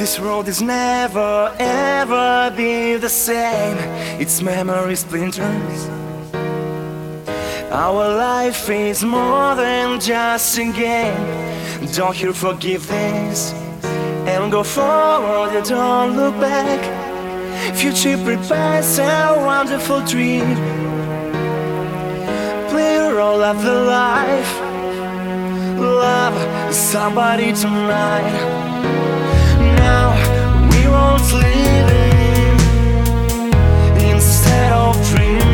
This world is never ever be the same. Its memory splinters. Our life is more than just a game. Don't you forgive this and go forward and don't look back. Future prepares a wonderful dream. Play a role of the life. Love somebody tonight. Now we won't it instead of dreaming.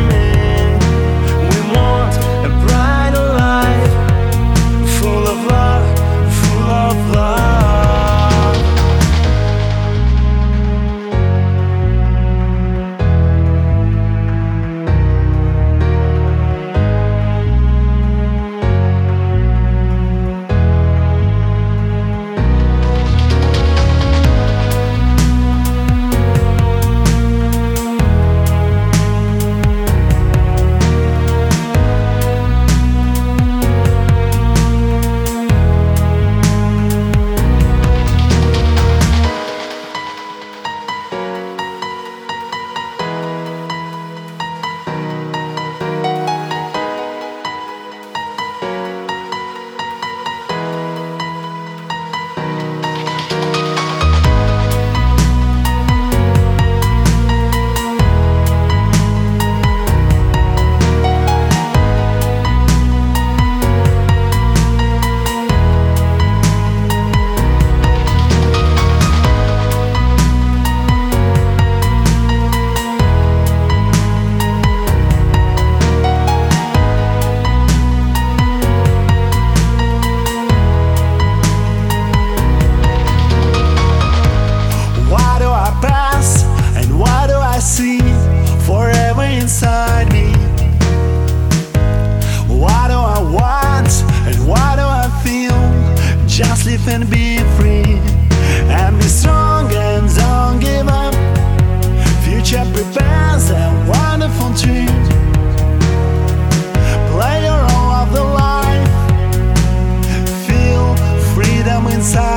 Inside.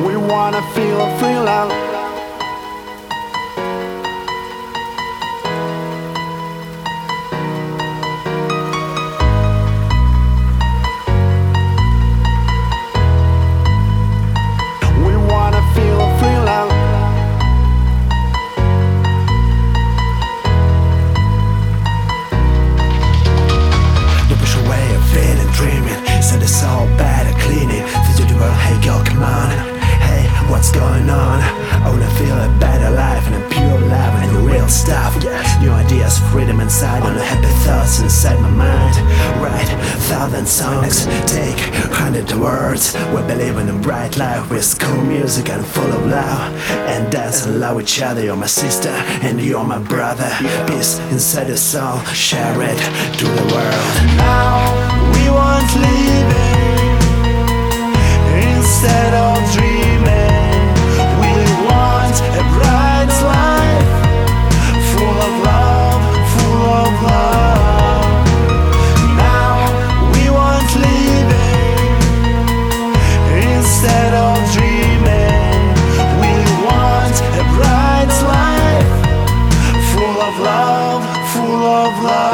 We wanna feel free love. Stuff. New ideas, freedom inside. Wanna happy thoughts inside my mind. Write thousand songs, take hundred words. We believe in a bright life with cool music and full of love. And dance and love each other. You're my sister and you're my brother. Peace inside your soul, share it to the world. Now love, full of love.